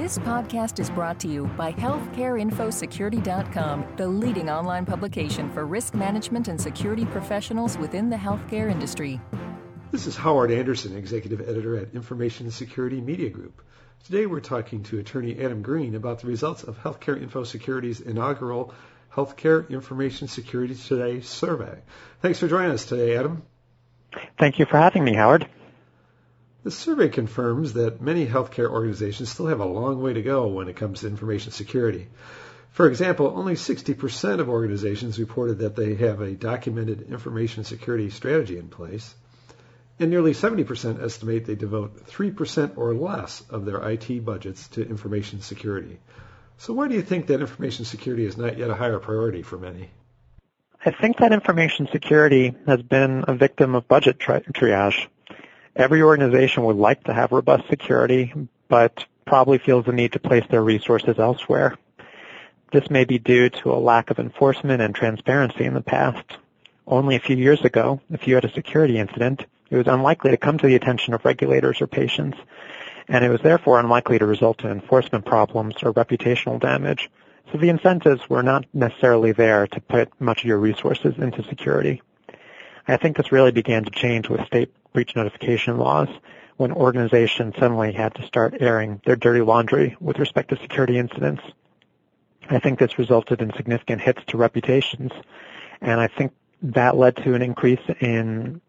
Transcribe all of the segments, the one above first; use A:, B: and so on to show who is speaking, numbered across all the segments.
A: This podcast is brought to you by HealthcareInfoSecurity.com, the leading online publication for risk management and security professionals within the healthcare industry.
B: This is Howard Anderson, Executive Editor at Information Security Media Group. Today we're talking to attorney Adam Green about the results of Healthcare Info Security's inaugural Healthcare Information Security Today survey. Thanks for joining us today, Adam.
C: Thank you for having me, Howard.
B: The survey confirms that many healthcare organizations still have a long way to go when it comes to information security. For example, only 60% of organizations reported that they have a documented information security strategy in place, and nearly 70% estimate they devote 3% or less of their IT budgets to information security. So why do you think that information security is not yet a higher priority for many?
C: I think that information security has been a victim of budget tri- triage. Every organization would like to have robust security, but probably feels the need to place their resources elsewhere. This may be due to a lack of enforcement and transparency in the past. Only a few years ago, if you had a security incident, it was unlikely to come to the attention of regulators or patients, and it was therefore unlikely to result in enforcement problems or reputational damage. So the incentives were not necessarily there to put much of your resources into security. I think this really began to change with state breach notification laws when organizations suddenly had to start airing their dirty laundry with respect to security incidents. I think this resulted in significant hits to reputations, and I think that led to an increase in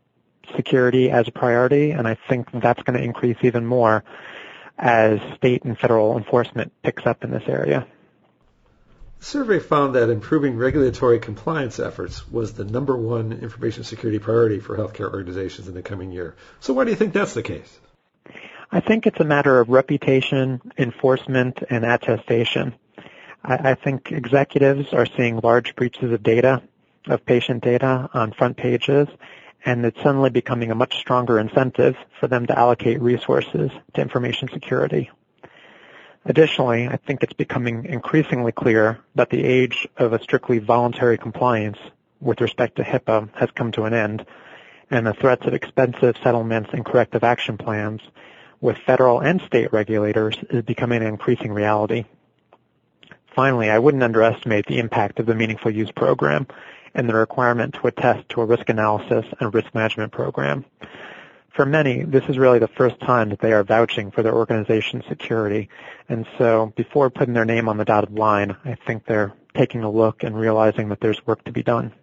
C: security as a priority, and I think that's going to increase even more as state and federal enforcement picks up in this area.
B: The survey found that improving regulatory compliance efforts was the number one information security priority for healthcare organizations in the coming year. So why do you think that's the case?
C: I think it's a matter of reputation, enforcement, and attestation. I, I think executives are seeing large breaches of data, of patient data on front pages, and it's suddenly becoming a much stronger incentive for them to allocate resources to information security. Additionally, I think it's becoming increasingly clear that the age of a strictly voluntary compliance with respect to HIPAA has come to an end, and the threats of expensive settlements and corrective action plans with federal and state regulators is becoming an increasing reality. Finally, I wouldn't underestimate the impact of the Meaningful Use program and the requirement to attest to a risk analysis and risk management program for many, this is really the first time that they are vouching for their organization's security. And so before putting their name on the dotted line, I think they're taking a look and realizing that there's work to be done.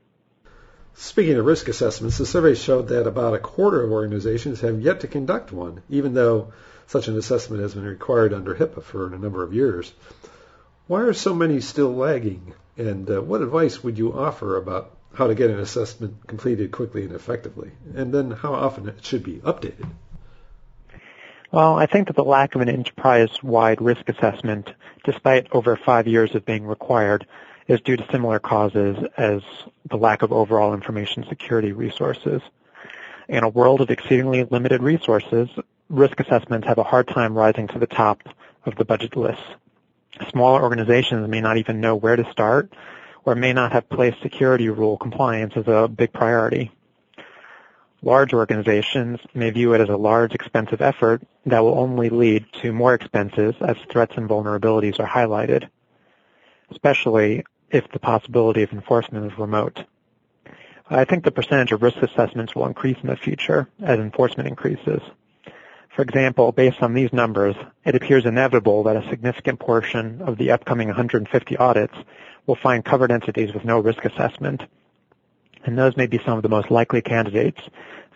B: Speaking of risk assessments, the survey showed that about a quarter of organizations have yet to conduct one, even though such an assessment has been required under HIPAA for a number of years. Why are so many still lagging? And uh, what advice would you offer about how to get an assessment completed quickly and effectively, and then how often it should be updated.
C: Well, I think that the lack of an enterprise-wide risk assessment, despite over five years of being required, is due to similar causes as the lack of overall information security resources. In a world of exceedingly limited resources, risk assessments have a hard time rising to the top of the budget list. Smaller organizations may not even know where to start or may not have placed security rule compliance as a big priority. Large organizations may view it as a large, expensive effort that will only lead to more expenses as threats and vulnerabilities are highlighted, especially if the possibility of enforcement is remote. I think the percentage of risk assessments will increase in the future as enforcement increases. For example, based on these numbers, it appears inevitable that a significant portion of the upcoming 150 audits will find covered entities with no risk assessment, and those may be some of the most likely candidates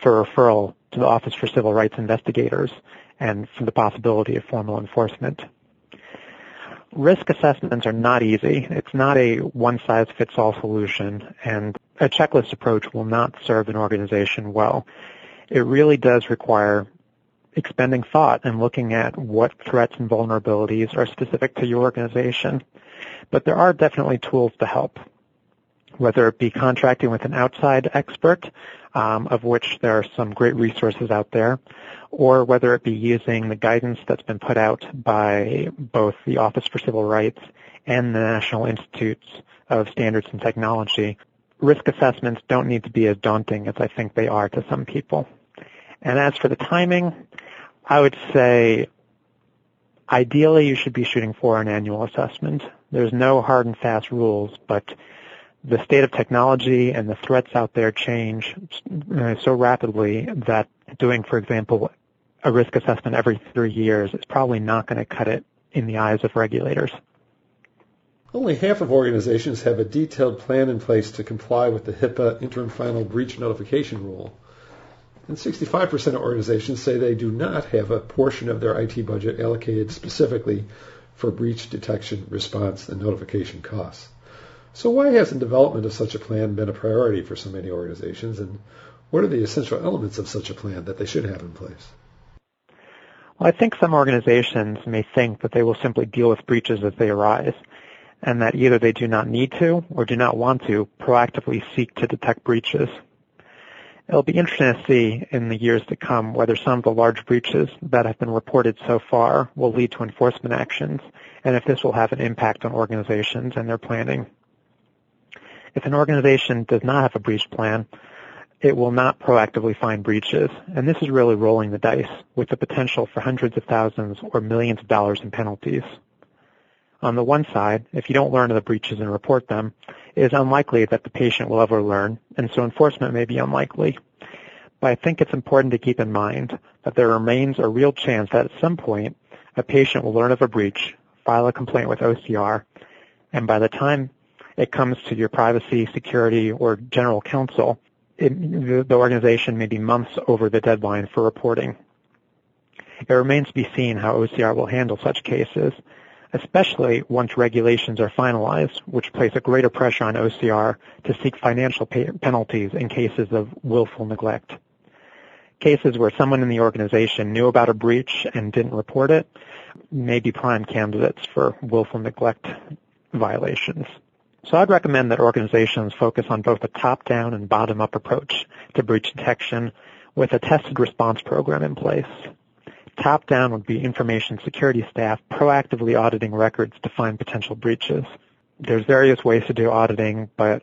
C: for referral to the Office for Civil Rights Investigators and for the possibility of formal enforcement. Risk assessments are not easy. It's not a one-size-fits-all solution, and a checklist approach will not serve an organization well. It really does require expending thought and looking at what threats and vulnerabilities are specific to your organization but there are definitely tools to help, whether it be contracting with an outside expert, um, of which there are some great resources out there, or whether it be using the guidance that's been put out by both the Office for Civil Rights and the National Institutes of Standards and Technology. Risk assessments don't need to be as daunting as I think they are to some people. And as for the timing, I would say Ideally, you should be shooting for an annual assessment. There's no hard and fast rules, but the state of technology and the threats out there change uh, so rapidly that doing, for example, a risk assessment every three years is probably not going to cut it in the eyes of regulators.
B: Only half of organizations have a detailed plan in place to comply with the HIPAA interim final breach notification rule. And 65% of organizations say they do not have a portion of their IT budget allocated specifically for breach detection, response, and notification costs. So why hasn't development of such a plan been a priority for so many organizations, and what are the essential elements of such a plan that they should have in place?
C: Well, I think some organizations may think that they will simply deal with breaches as they arise, and that either they do not need to or do not want to proactively seek to detect breaches. It'll be interesting to see in the years to come whether some of the large breaches that have been reported so far will lead to enforcement actions and if this will have an impact on organizations and their planning. If an organization does not have a breach plan, it will not proactively find breaches, and this is really rolling the dice with the potential for hundreds of thousands or millions of dollars in penalties. On the one side, if you don't learn of the breaches and report them, is unlikely that the patient will ever learn, and so enforcement may be unlikely. But I think it's important to keep in mind that there remains a real chance that at some point a patient will learn of a breach, file a complaint with OCR, and by the time it comes to your privacy, security, or general counsel, it, the organization may be months over the deadline for reporting. It remains to be seen how OCR will handle such cases, especially once regulations are finalized, which place a greater pressure on OCR to seek financial penalties in cases of willful neglect. Cases where someone in the organization knew about a breach and didn't report it may be prime candidates for willful neglect violations. So I'd recommend that organizations focus on both a top-down and bottom-up approach to breach detection with a tested response program in place. Top down would be information security staff proactively auditing records to find potential breaches. There's various ways to do auditing, but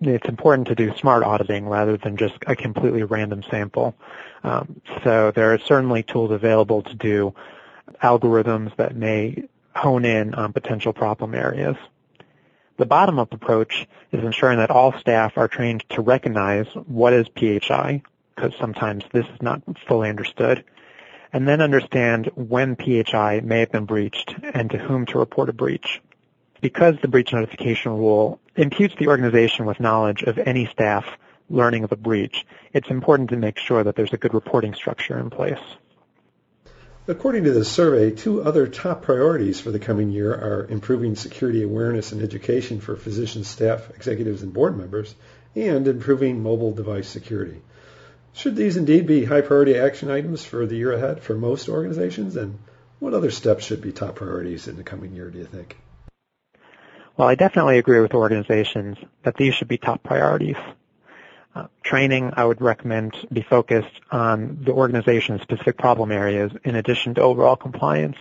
C: it's important to do smart auditing rather than just a completely random sample. Um, so there are certainly tools available to do algorithms that may hone in on potential problem areas. The bottom-up approach is ensuring that all staff are trained to recognize what is PHI, because sometimes this is not fully understood, and then understand when PHI may have been breached and to whom to report a breach. Because the breach notification rule imputes the organization with knowledge of any staff learning of a breach, it's important to make sure that there's a good reporting structure in place.
B: According to the survey, two other top priorities for the coming year are improving security awareness and education for physicians, staff, executives, and board members, and improving mobile device security. Should these indeed be high priority action items for the year ahead for most organizations? And what other steps should be top priorities in the coming year, do you think?
C: Well, I definitely agree with organizations that these should be top priorities. Uh, training, I would recommend be focused on the organization's specific problem areas in addition to overall compliance.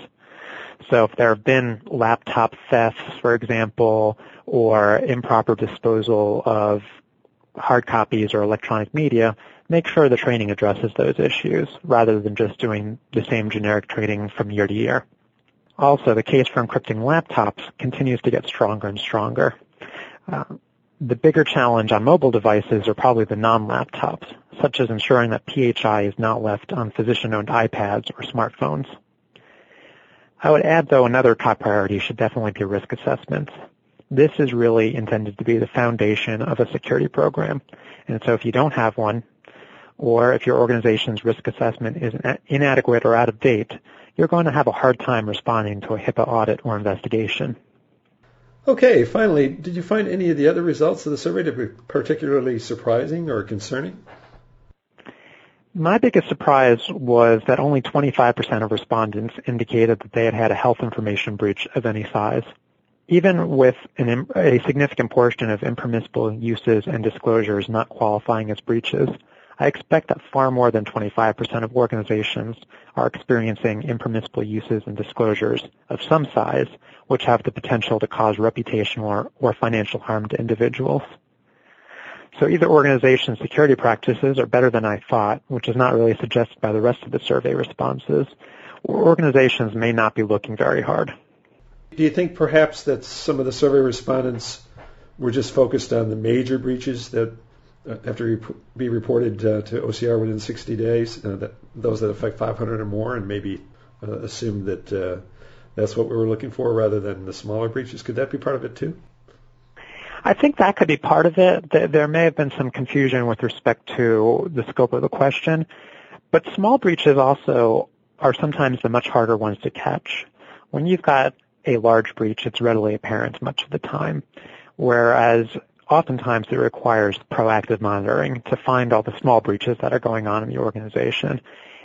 C: So if there have been laptop thefts, for example, or improper disposal of hard copies or electronic media, make sure the training addresses those issues rather than just doing the same generic training from year to year. Also, the case for encrypting laptops continues to get stronger and stronger. Uh, the bigger challenge on mobile devices are probably the non-laptops, such as ensuring that PHI is not left on physician-owned iPads or smartphones. I would add, though, another top priority should definitely be risk assessments. This is really intended to be the foundation of a security program. And so if you don't have one, or if your organization's risk assessment is inadequate or out of date, you're going to have a hard time responding to a HIPAA audit or investigation.
B: Okay, finally, did you find any of the other results of the survey to be particularly surprising or concerning?
C: My biggest surprise was that only 25% of respondents indicated that they had had a health information breach of any size. Even with an, a significant portion of impermissible uses and disclosures not qualifying as breaches, I expect that far more than 25% of organizations are experiencing impermissible uses and disclosures of some size, which have the potential to cause reputational or, or financial harm to individuals. So either organization's security practices are better than I thought, which is not really suggested by the rest of the survey responses, or organizations may not be looking very hard.
B: Do you think perhaps that some of the survey respondents were just focused on the major breaches that have to be reported uh, to OCR within 60 days, uh, that those that affect 500 or more, and maybe uh, assumed that uh, that's what we were looking for rather than the smaller breaches? Could that be part of it too?
C: I think that could be part of it. There may have been some confusion with respect to the scope of the question, but small breaches also are sometimes the much harder ones to catch. When you've got a large breach, it's readily apparent much of the time, whereas oftentimes it requires proactive monitoring to find all the small breaches that are going on in the organization.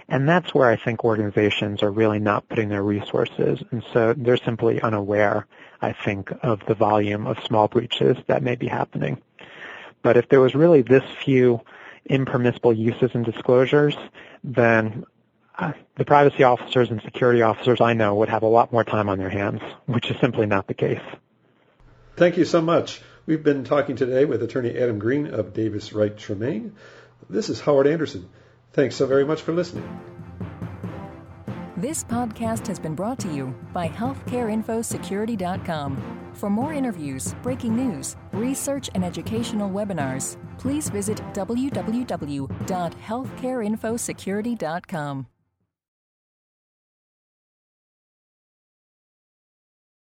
C: And that's where I think organizations are really not putting their resources. And so they're simply unaware, I think, of the volume of small breaches that may be happening. But if there was really this few impermissible uses and disclosures, then uh, the privacy officers and security officers I know would have a lot more time on their hands, which is simply not the case.
B: Thank you so much. We've been talking today with attorney Adam Green of Davis Wright Tremaine. This is Howard Anderson. Thanks so very much for listening.
A: This podcast has been brought to you by healthcareinfosecurity.com. For more interviews, breaking news, research, and educational webinars, please visit www.healthcareinfosecurity.com.